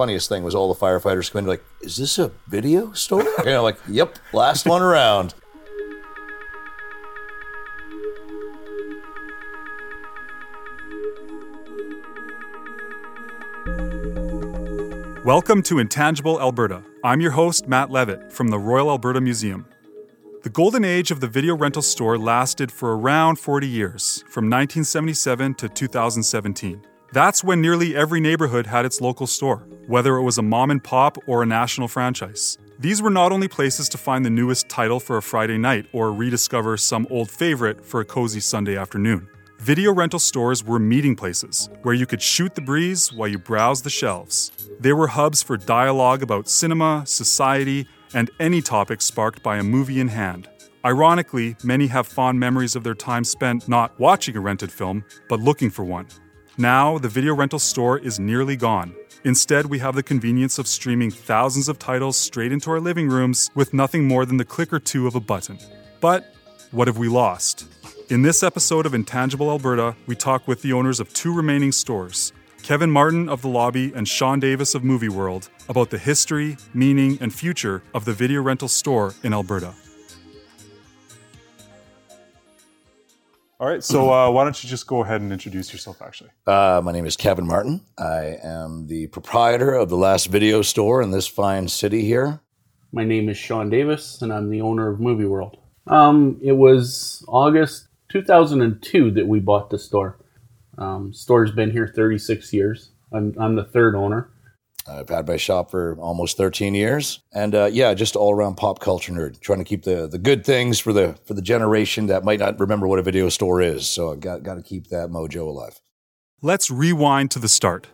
funniest thing was all the firefighters come in like, "Is this a video store?" you know, like, "Yep, last one around." Welcome to Intangible Alberta. I'm your host, Matt Levitt from the Royal Alberta Museum. The golden age of the video rental store lasted for around 40 years, from 1977 to 2017. That's when nearly every neighborhood had its local store, whether it was a mom and pop or a national franchise. These were not only places to find the newest title for a Friday night or rediscover some old favorite for a cozy Sunday afternoon. Video rental stores were meeting places where you could shoot the breeze while you browsed the shelves. They were hubs for dialogue about cinema, society, and any topic sparked by a movie in hand. Ironically, many have fond memories of their time spent not watching a rented film, but looking for one. Now, the video rental store is nearly gone. Instead, we have the convenience of streaming thousands of titles straight into our living rooms with nothing more than the click or two of a button. But what have we lost? In this episode of Intangible Alberta, we talk with the owners of two remaining stores, Kevin Martin of The Lobby and Sean Davis of Movie World, about the history, meaning, and future of the video rental store in Alberta. All right, so uh, why don't you just go ahead and introduce yourself, actually? Uh, my name is Kevin Martin. I am the proprietor of the last video store in this fine city here. My name is Sean Davis, and I'm the owner of Movie World. Um, it was August 2002 that we bought the store. Um, store's been here 36 years. I'm, I'm the third owner. I've had my shop for almost 13 years, and uh, yeah, just all around pop culture nerd, trying to keep the, the good things for the for the generation that might not remember what a video store is. So I got got to keep that mojo alive. Let's rewind to the start.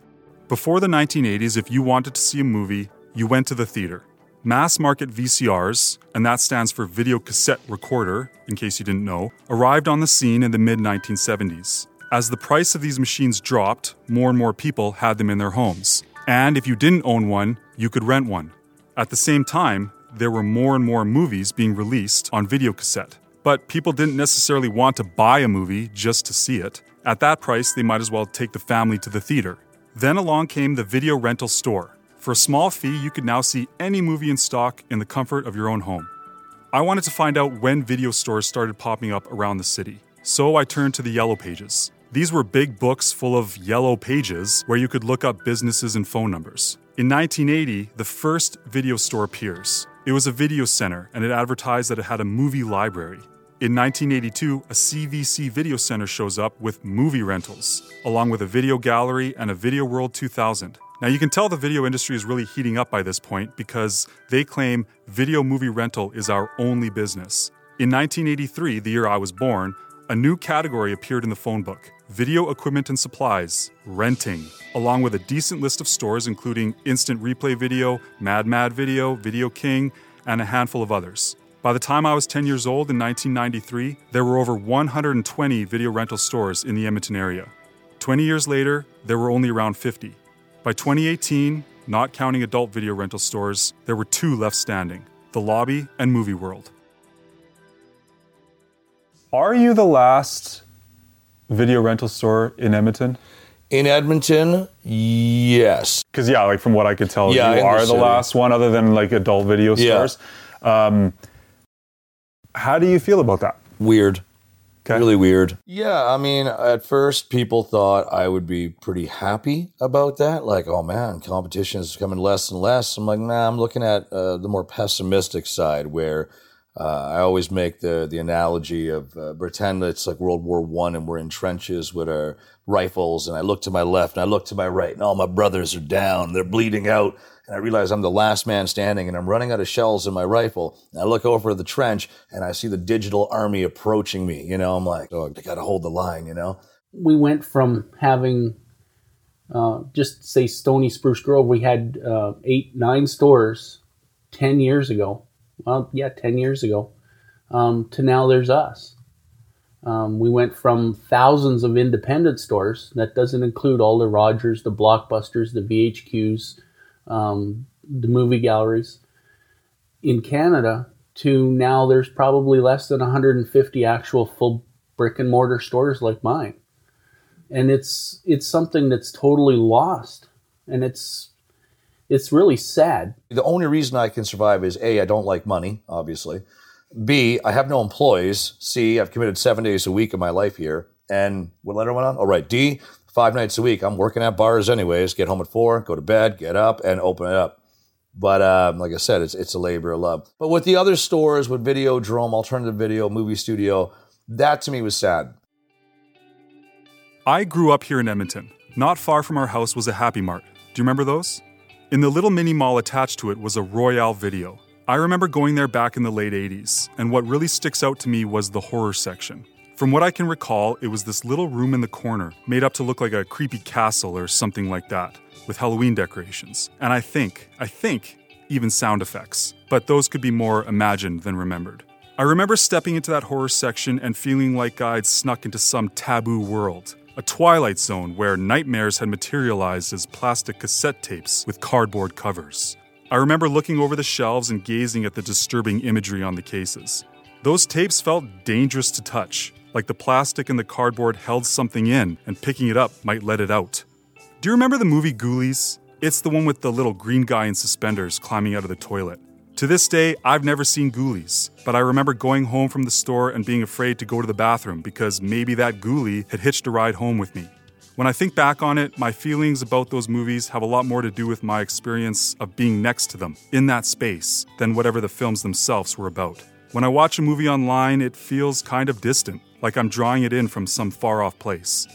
Before the 1980s, if you wanted to see a movie, you went to the theater. Mass market VCRs, and that stands for video cassette recorder, in case you didn't know, arrived on the scene in the mid 1970s. As the price of these machines dropped, more and more people had them in their homes. And if you didn't own one, you could rent one. At the same time, there were more and more movies being released on video cassette. But people didn't necessarily want to buy a movie just to see it. At that price, they might as well take the family to the theater. Then along came the video rental store. For a small fee, you could now see any movie in stock in the comfort of your own home. I wanted to find out when video stores started popping up around the city. So I turned to the Yellow Pages. These were big books full of yellow pages where you could look up businesses and phone numbers. In 1980, the first video store appears. It was a video center and it advertised that it had a movie library. In 1982, a CVC Video Center shows up with movie rentals, along with a video gallery and a Video World 2000. Now, you can tell the video industry is really heating up by this point because they claim video movie rental is our only business. In 1983, the year I was born, a new category appeared in the phone book video equipment and supplies, renting, along with a decent list of stores including Instant Replay Video, Mad Mad Video, Video King, and a handful of others. By the time I was 10 years old in 1993, there were over 120 video rental stores in the Edmonton area. 20 years later, there were only around 50. By 2018, not counting adult video rental stores, there were two left standing the Lobby and Movie World. Are you the last video rental store in Edmonton? In Edmonton, yes. Because yeah, like from what I could tell, Yeah, you in the are the, last one, other than like adult video Yeah. stores. Um, how do you feel about that? Weird. Okay. Really weird. Yeah, I mean, at first people thought I would be pretty happy about that. Like, oh man, competition is becoming less and less. I'm like, nah, I'm looking at uh, the more pessimistic side where uh, I always make the the analogy of uh, pretend it's like World War One and we're in trenches with our rifles, and I look to my left and I look to my right, and all my brothers are down, they're bleeding out, and I realize I'm the last man standing, and I'm running out of shells in my rifle. And I look over the trench and I see the digital army approaching me. You know, I'm like, oh, I got to hold the line. You know, We went from having uh, just say Stony Spruce Grove, we had uh, eight, nine stores 10 years ago. Well, yeah, 10 years ago. Um, to now there's us. Um, we went from thousands of independent stores. That doesn't include all the Rogers, the Blockbusters, the VHQs, um, the movie galleries in Canada to now there's probably less than 150 actual full brick and mortar stores like mine. And it's it's something that's totally lost. And it's it's really sad. The only reason I can survive is A, I don't like money, obviously. B, I have no employees. C, I've committed seven days a week of my life here. And what letter went on? All right. D, five nights a week. I'm working at bars anyways. Get home at four, go to bed, get up, and open it up. But um, like I said, it's it's a labor of love. But with the other stores, with Videodrome, alternative video, movie studio, that to me was sad. I grew up here in Edmonton. Not far from our house was a Happy Mart. Do you remember those? In the little mini mall attached to it was a Royale Video. I remember going there back in the late 80s, and what really sticks out to me was the horror section. From what I can recall, it was this little room in the corner, made up to look like a creepy castle or something like that, with Halloween decorations. And I think, I think, even sound effects. But those could be more imagined than remembered. I remember stepping into that horror section and feeling like I'd snuck into some taboo world. A twilight zone where nightmares had materialized as plastic cassette tapes with cardboard covers. I remember looking over the shelves and gazing at the disturbing imagery on the cases. Those tapes felt dangerous to touch, like the plastic and the cardboard held something in and picking it up might let it out. Do you remember the movie Ghoulies? It's the one with the little green guy in suspenders climbing out of the toilet. To this day, I've never seen Ghoulies, but I remember going home from the store and being afraid to go to the bathroom because maybe that ghoulie had hitched a ride home with me. When I think back on it, my feelings about those movies have a lot more to do with my experience of being next to them, in that space, than whatever the films themselves were about. When I watch a movie online, it feels kind of distant, like I'm drawing it in from some far off place.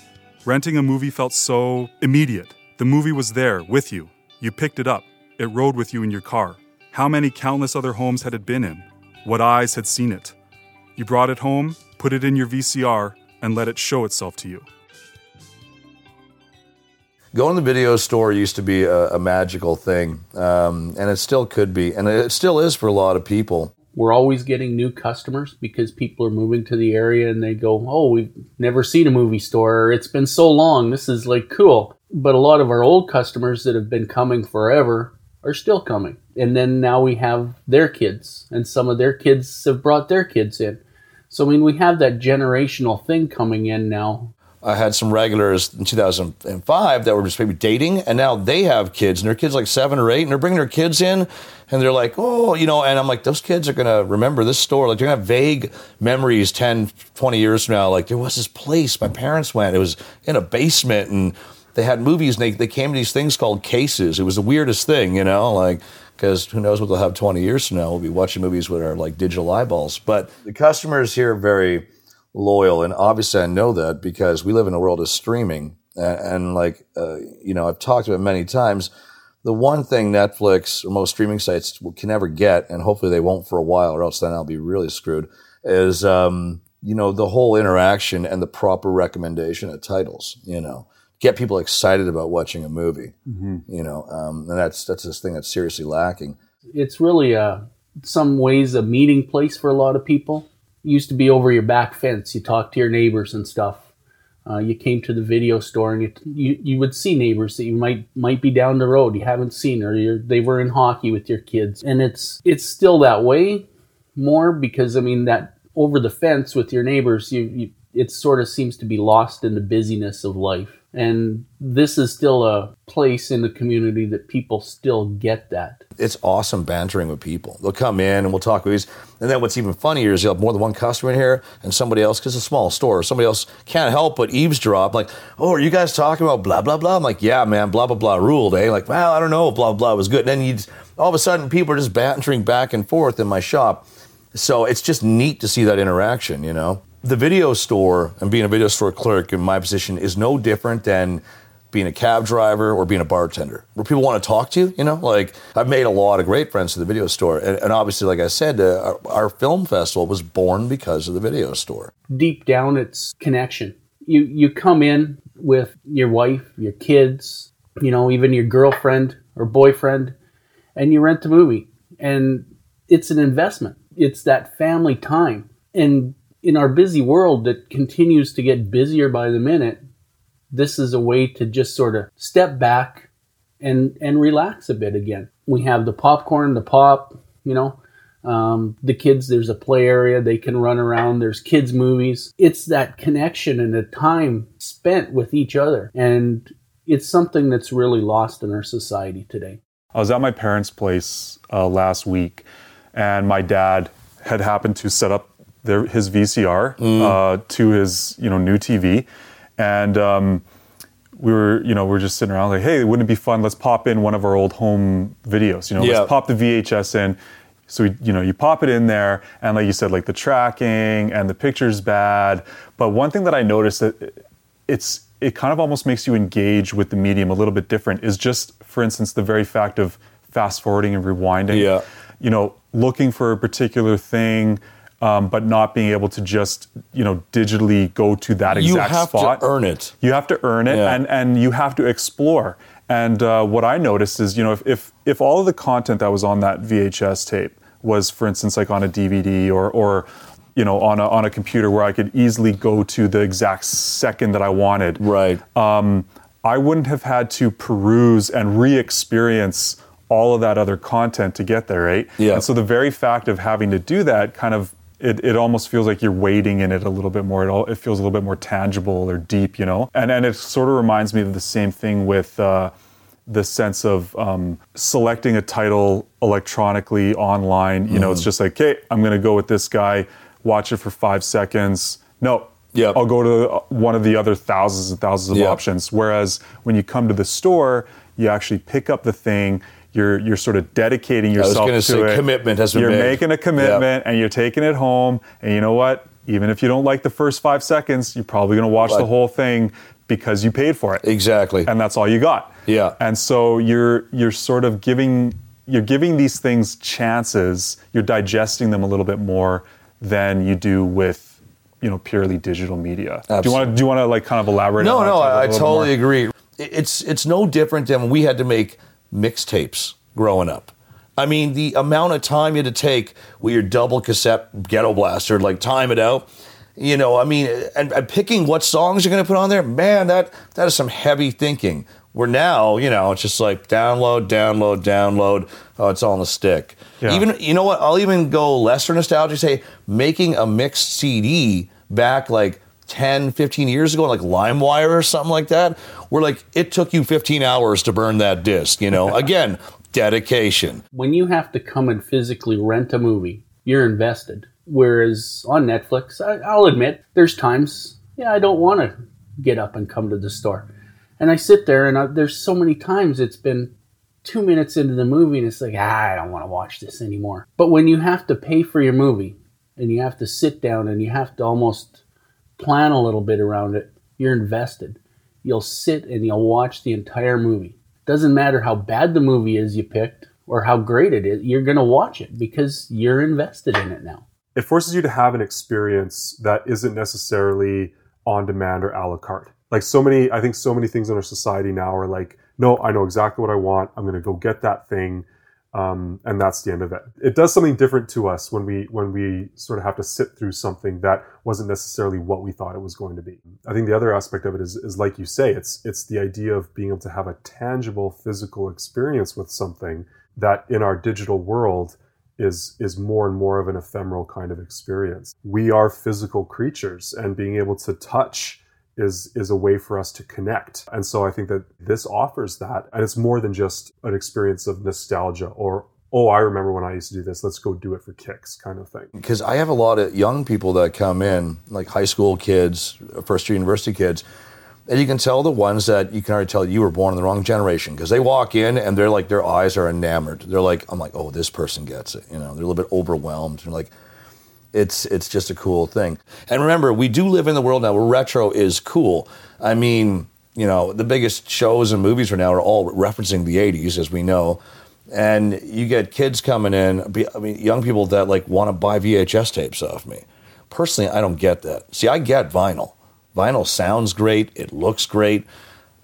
Renting a movie felt so immediate. The movie was there with you. You picked it up. It rode with you in your car. How many countless other homes had it been in? What eyes had seen it? You brought it home, put it in your VCR, and let it show itself to you. Going to the video store used to be a, a magical thing, um, and it still could be, and it still is for a lot of people. We're always getting new customers because people are moving to the area and they go, Oh, we've never seen a movie store. It's been so long. This is like cool. But a lot of our old customers that have been coming forever are still coming. And then now we have their kids, and some of their kids have brought their kids in. So, I mean, we have that generational thing coming in now I had some regulars in 2005 that were just maybe dating, and now they have kids, and their kids like seven or eight, and they're bringing their kids in, and they're like, oh, you know, and I'm like, those kids are gonna remember this store. Like, they're gonna have vague memories 10, 20 years from now. Like, there was this place my parents went, it was in a basement, and they had movies, and they, they came to these things called cases. It was the weirdest thing, you know, like, because who knows what they'll have 20 years from now. We'll be watching movies with our like digital eyeballs. But the customers here are very, loyal. And obviously, I know that because we live in a world of streaming. And, and like, uh, you know, I've talked about many times. The one thing Netflix or most streaming sites can never get, and hopefully they won't for a while, or else then I'll be really screwed, is, um, you know, the whole interaction and the proper recommendation of titles, you know, get people excited about watching a movie, mm-hmm. you know, um, and that's, that's this thing that's seriously lacking. It's really, uh, some ways a meeting place for a lot of people It used to be over your back fence. You talked to your neighbors and stuff. Uh, you came to the video store and you, you, you would see neighbors that you might might be down the road you haven't seen or they were in hockey with your kids and it's it's still that way more because I mean that over the fence with your neighbors you, you it sort of seems to be lost in the busyness of life and this is still a place in the community that people still get that. It's awesome bantering with people. They'll come in and we'll talk movies. And then what's even funnier is you'll have more than one customer in here and somebody else, because it's a small store, somebody else can't help but eavesdrop. Like, oh, are you guys talking about blah, blah, blah? I'm like, yeah, man, blah, blah, blah ruled, eh? Like, well, I don't know, blah, blah was good. And then you all of a sudden people are just bantering back and forth in my shop. So it's just neat to see that interaction, you know? The video store and being a video store clerk in my position is no different than being a cab driver or being a bartender, where people want to talk to you. You know, like I've made a lot of great friends at the video store, and, and obviously, like I said, uh, our, our, film festival was born because of the video store. Deep down, it's connection. You you come in with your wife, your kids, you know, even your girlfriend or boyfriend, and you rent the movie, and it's an investment. It's that family time, and in our busy world that continues to get busier by the minute, this is a way to just sort of step back and and relax a bit again. We have the popcorn, the pop, you know, um, the kids. There's a play area they can run around. There's kids movies. It's that connection and the time spent with each other, and it's something that's really lost in our society today. I was at my parents' place uh, last week, and my dad had happened to set up their, his VCR uh, to his you know new TV, and um, we were you know we are just sitting around like, hey, wouldn't it be fun? Let's pop in one of our old home videos. You know, Yeah. let's pop the VHS in. So we, you know, you pop it in there, and like you said, like the tracking and the picture's bad. But one thing that I noticed that it's it kind of almost makes you engage with the medium a little bit different is just, for instance, the very fact of fast forwarding and rewinding. Yeah. You know, looking for a particular thing, um, but not being able to just you know digitally go to that exact You have spot. to earn it. You have to earn it, Yeah. and and you have to explore. And uh, what I noticed is, you know, if, if if all of the content that was on that VHS tape was, for instance, like on a DVD or or you know on a on a computer where I could easily go to the exact second that I wanted, Right. um, I wouldn't have had to peruse and re-experience all of that other content to get there, right? Yeah. And so the very fact of having to do that kind of it, it almost feels like you're wading in it a little bit more. It, all, it feels a little bit more tangible or deep, you know. And and it sort of reminds me of the same thing with uh, the sense of um, selecting a title electronically online. You know, it's just like, okay, I'm going to go with this guy, watch it for five seconds. No, Yep. I'll go to one of the other thousands and thousands of Yep. options. Whereas when you come to the store, you actually pick up the thing. You're you're sort of dedicating yourself gonna to say it. commitment has been You're made. making a commitment and you're taking it home. And you know what? Even if you don't like the first five seconds, you're probably going to watch the whole thing because you paid for it Exactly. and that's all you got. Yeah. And so you're you're sort of giving you're giving these things chances. You're digesting them a little bit more than you do with you know purely digital media. Do you want to do you want to like kind of elaborate? No, no, I, I, I totally more? agree. It's it's no different than we had to make mixtapes growing up. I mean, the amount of time you had to take with your double cassette ghetto blaster, like time it out. You know, I mean, and, and picking what songs you're going to put on there, man, that that is some heavy thinking. Where now, you know, it's just like download, download, download. Oh, it's all on the stick. Yeah. Even you know what? I'll even go lesser nostalgic. Say making a mixed CD back like 10, 15 years ago, like LimeWire or something like that, where like it took you 15 hours to burn that disc. You know, again, dedication. when you have to come and physically rent a movie, you're invested. Whereas on Netflix, I, I'll admit, there's times, yeah, I don't want to get up and come to the store. And I sit there, and I, there's so many times it's been two minutes into the movie, and it's like, ah, I don't want to watch this anymore. But when you have to pay for your movie, and you have to sit down, and you have to almost plan a little bit around it, you're invested. You'll sit and you'll watch the entire movie. Doesn't matter how bad the movie is you picked or how great it is, you're going to watch it because you're invested in it now. It forces you to have an experience that isn't necessarily on demand or a la carte. Like so many, I think so many things in our society now are like, no, I know exactly what I want. I'm going to go get that thing. Um, and that's the end of it. It does something different to us when we when we sort of have to sit through something that wasn't necessarily what we thought it was going to be. I think the other aspect of it is, is like you say, it's it's the idea of being able to have a tangible physical experience with something that in our digital world is is more and more of an ephemeral kind of experience. We are physical creatures, and being able to touch is is a way for us to connect. And so I think that this offers that, and it's more than just an experience of nostalgia or oh, I remember when I used to do this. Let's go do it for kicks, kind of thing. because I have a lot of young people that come in, like high school kids, first year university kids, and you can tell the ones that you can already tell you were born in the wrong generation because they walk in and they're like their eyes are enamored. They're like, I'm like, oh, this person gets it. You know, they're a little bit overwhelmed. They're like, it's it's just a cool thing. And remember, we do live in the world now where retro is cool. I mean, you know, the biggest shows and movies right now are all referencing the '80s, as we know. And you get kids coming in, I mean, young people that like want to buy VHS tapes off me. Personally, I don't get that. See, I get vinyl. Vinyl sounds great. It looks great.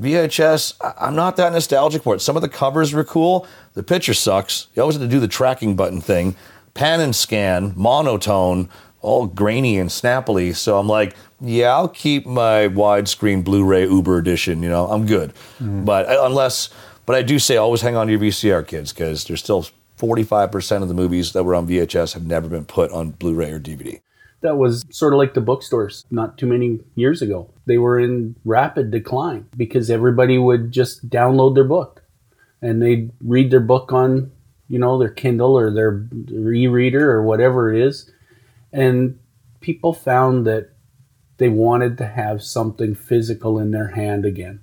VHS, I'm not that nostalgic for it. Some of the covers were cool. The picture sucks. You always had to do the tracking button thing. Pan and scan, monotone, all grainy and snappily. So I'm like, yeah, I'll keep my widescreen Blu-ray Uber edition. You know, I'm good. But uh, unless, but I do say always hang on to your VCR, kids, because there's still 45% of the movies that were on VHS have never been put on Blu-ray or DVD. That was sort of like the bookstores not too many years ago. They were in rapid decline because everybody would just download their book. and they'd read their book on, you know, their Kindle or their e-reader or whatever it is, and people found that they wanted to have something physical in their hand again,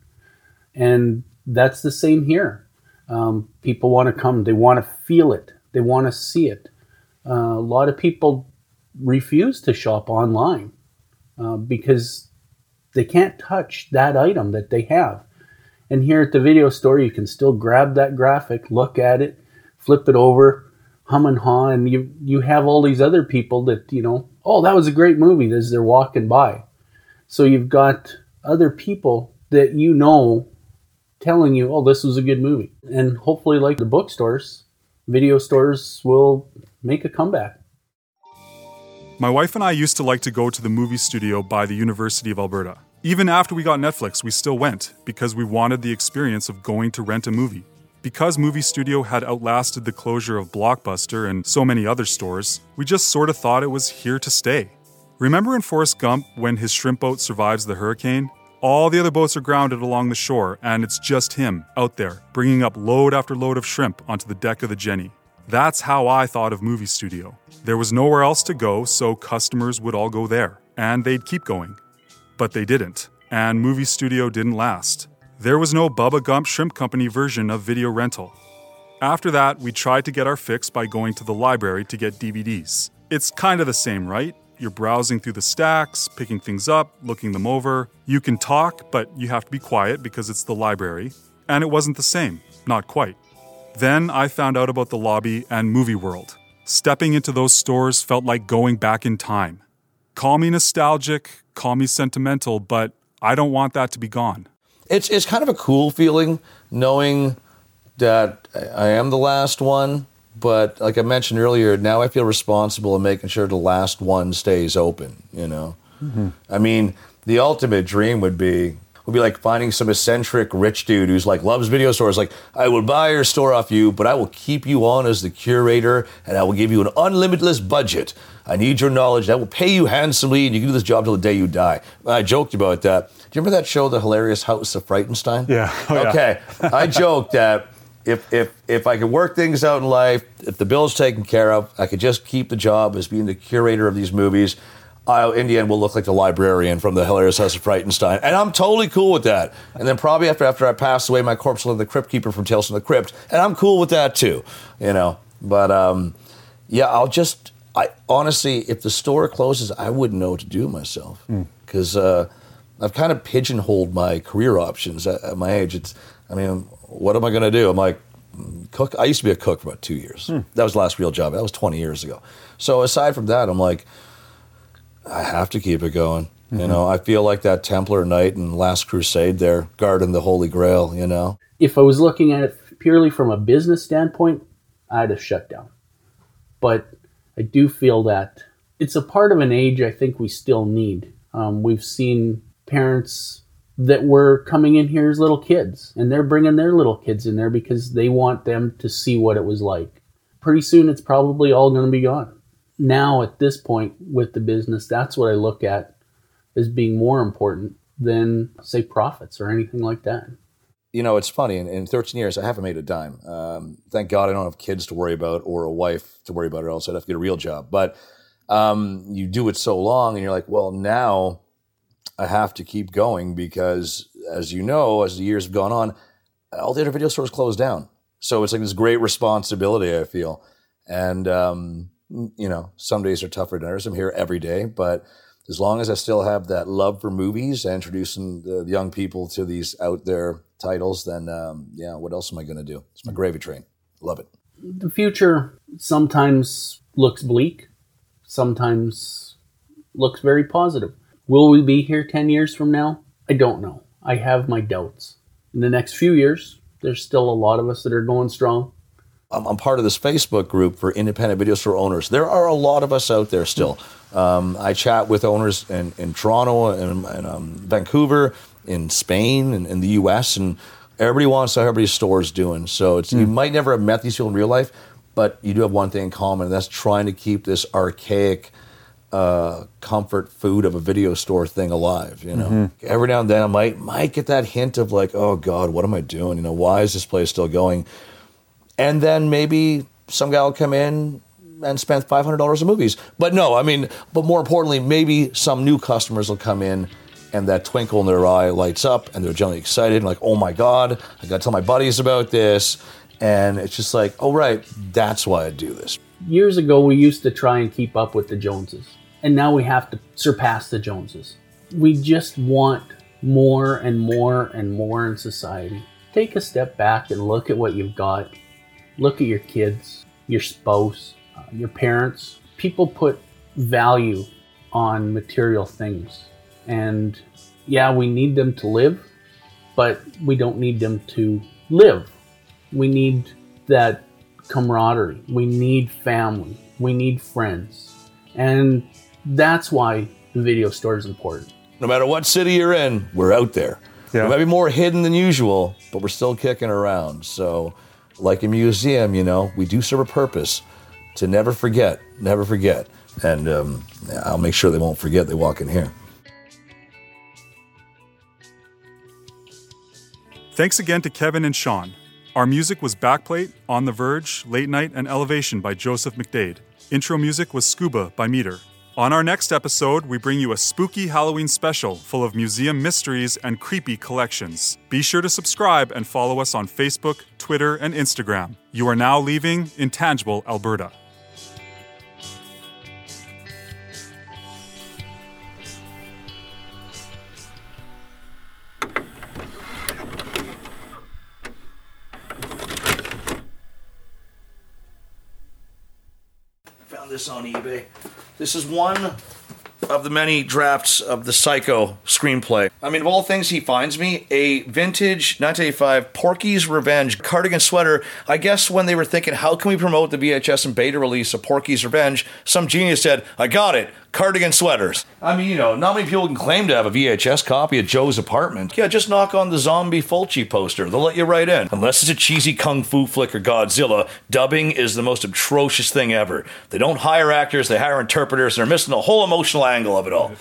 and that's the same here. Um, people want to come, they want to feel it, they want to see it. Uh, a lot of people refuse to shop online uh, because they can't touch that item that they have. And here at the video store, you can still grab that graphic, look at it, flip it over, hum and haw, and you you have all these other people that you know. Oh, that was a great movie as they're walking by. So you've got other people that you know telling you, "Oh, this was a good movie," and hopefully, like the bookstores, video stores will make a comeback. My wife and I used to like to go to the movie studio by the University of Alberta. Even after we got Netflix, we still went because we wanted the experience of going to rent a movie. Because Movie Studio had outlasted the closure of Blockbuster and so many other stores, we just sort of thought it was here to stay. Remember in Forrest Gump when his shrimp boat survives the hurricane? All the other boats are grounded along the shore, and it's just him out there, bringing up load after load of shrimp onto the deck of the Jenny. That's how I thought of Movie Studio. There was nowhere else to go, so customers would all go there, and they'd keep going. But they didn't, and Movie Studio didn't last. There was no Bubba Gump Shrimp Company version of video rental. After that, we tried to get our fix by going to the library to get DVDs. It's kind of the same, right? You're browsing through the stacks, picking things up, looking them over. You can talk, but you have to be quiet because it's the library. And it wasn't the same, not quite. Then I found out about the lobby and Movie World. Stepping into those stores felt like going back in time. Call me nostalgic, call me sentimental, but I don't want that to be gone. It's it's kind of a cool feeling knowing that I am the last one. But like I mentioned earlier, now I feel responsible in making sure the last one stays open. You know, mm-hmm. I mean, the ultimate dream would be would be like finding some eccentric rich dude who's like loves video stores. Like, I will buy your store off you, but I will keep you on as the curator, and I will give you an unlimitless budget. I need your knowledge. I will pay you handsomely, and you can do this job till the day you die. I joked about that. Do you remember that show, The Hilarious House of Frightenstein? Yeah. Oh, yeah. okay. I joked that if if if I could work things out in life, if the bill's taken care of, I could just keep the job as being the curator of these movies. I, in the end, will look like the librarian from the Hilarious House of Frightenstein, and I'm totally cool with that. And then probably after after I pass away, my corpse will have the Crypt Keeper from Tales from the Crypt, and I'm cool with that too. You know, but um, yeah, I'll just. I honestly, if the store closes, I wouldn't know what to do myself because uh, I've kind of pigeonholed my career options at, at my age. It's, I mean, what am I going to do? I'm like, cook. I used to be a cook for about two years. That was the last real job. That was 20 years ago. So aside from that, I'm like, I have to keep it going. You know, I feel like that Templar Knight in Last Crusade there, guarding the Holy Grail. You know, if I was looking at it purely from a business standpoint, I'd have shut down. But I do feel that it's a part of an age I think we still need. Um, we've seen parents that were coming in here as little kids, and they're bringing their little kids in there because they want them to see what it was like. Pretty soon, it's probably all going to be gone. Now, at this point with the business, that's what I look at as being more important than, say, profits or anything like that. you know, it's funny. In, in 13 years, I haven't made a dime. Um, thank God I don't have kids to worry about or a wife to worry about, or else I'd have to get a real job. But um, you do it so long, and you're like, well, now I have to keep going because, as you know, as the years have gone on, all the other video stores closed down. So it's like this great responsibility, I feel. And, um, you know, some days are tougher than others. I'm here every day, but as long as I still have that love for movies and introducing the young people to these out there titles, then um, yeah, what else am I going to do? It's my gravy train. Love it. The future sometimes looks bleak, sometimes looks very positive. Will we be here 10 years from now? I don't know. I have my doubts. In the next few years, there's still a lot of us that are going strong. I'm, I'm part of this Facebook group for independent video store owners. There are a lot of us out there still. Um, I chat with owners in, in Toronto and, and um, Vancouver, in Spain, and in the U.S., and everybody wants to know how everybody's store is doing. So it's, you might never have met these people in real life, but you do have one thing in common, and that's trying to keep this archaic uh, comfort food of a video store thing alive. You know, every now and then I might might get that hint of like, oh God, what am I doing? You know, why is this place still going? And then maybe some guy will come in and spend five hundred dollars on movies. But no, I mean, but more importantly, maybe some new customers will come in. And that twinkle in their eye lights up, and they're generally excited, and like, "Oh my god, I got to tell my buddies about this." And it's just like, "Oh right, that's why I do this." Years ago, we used to try and keep up with the Joneses, and now we have to surpass the Joneses. We just want more and more and more in society. Take a step back and look at what you've got. Look at your kids, your spouse, uh, your parents. People put value on material things. And yeah, we need them to live, but we don't need them to live. We need that camaraderie. We need family. We need friends. And that's why the video store is important. No matter what city you're in, we're out there. Yeah. We might be more hidden than usual, but we're still kicking around. So, like a museum, you know, we do serve a purpose to never forget, never forget. And um, I'll make sure they won't forget they walk in here. Thanks again to Kevin and Sean. Our music was Backplate, On the Verge, Late Night, and Elevation by Joseph McDade. Intro music was Scuba by Meter. On our next episode, we bring you a spooky Halloween special full of museum mysteries and creepy collections. Be sure to subscribe and follow us on Facebook, Twitter, and Instagram. You are now leaving Intangible, Alberta. Found this on eBay. This is one of the many drafts of the Psycho screenplay. I mean, of all things, he finds me a vintage 1985 Porky's Revenge cardigan sweater. I guess when they were thinking, how can we promote the VHS and beta release of Porky's Revenge, some genius said, I got it. Cardigan sweaters. I mean, you know, not many people can claim to have a VHS copy of Joe's apartment. Yeah, just knock on the zombie Fulci poster. They'll let you right in. Unless it's a cheesy kung fu flick or Godzilla, dubbing is the most atrocious thing ever. They don't hire actors, they hire interpreters, and they're missing the whole emotional angle of it all.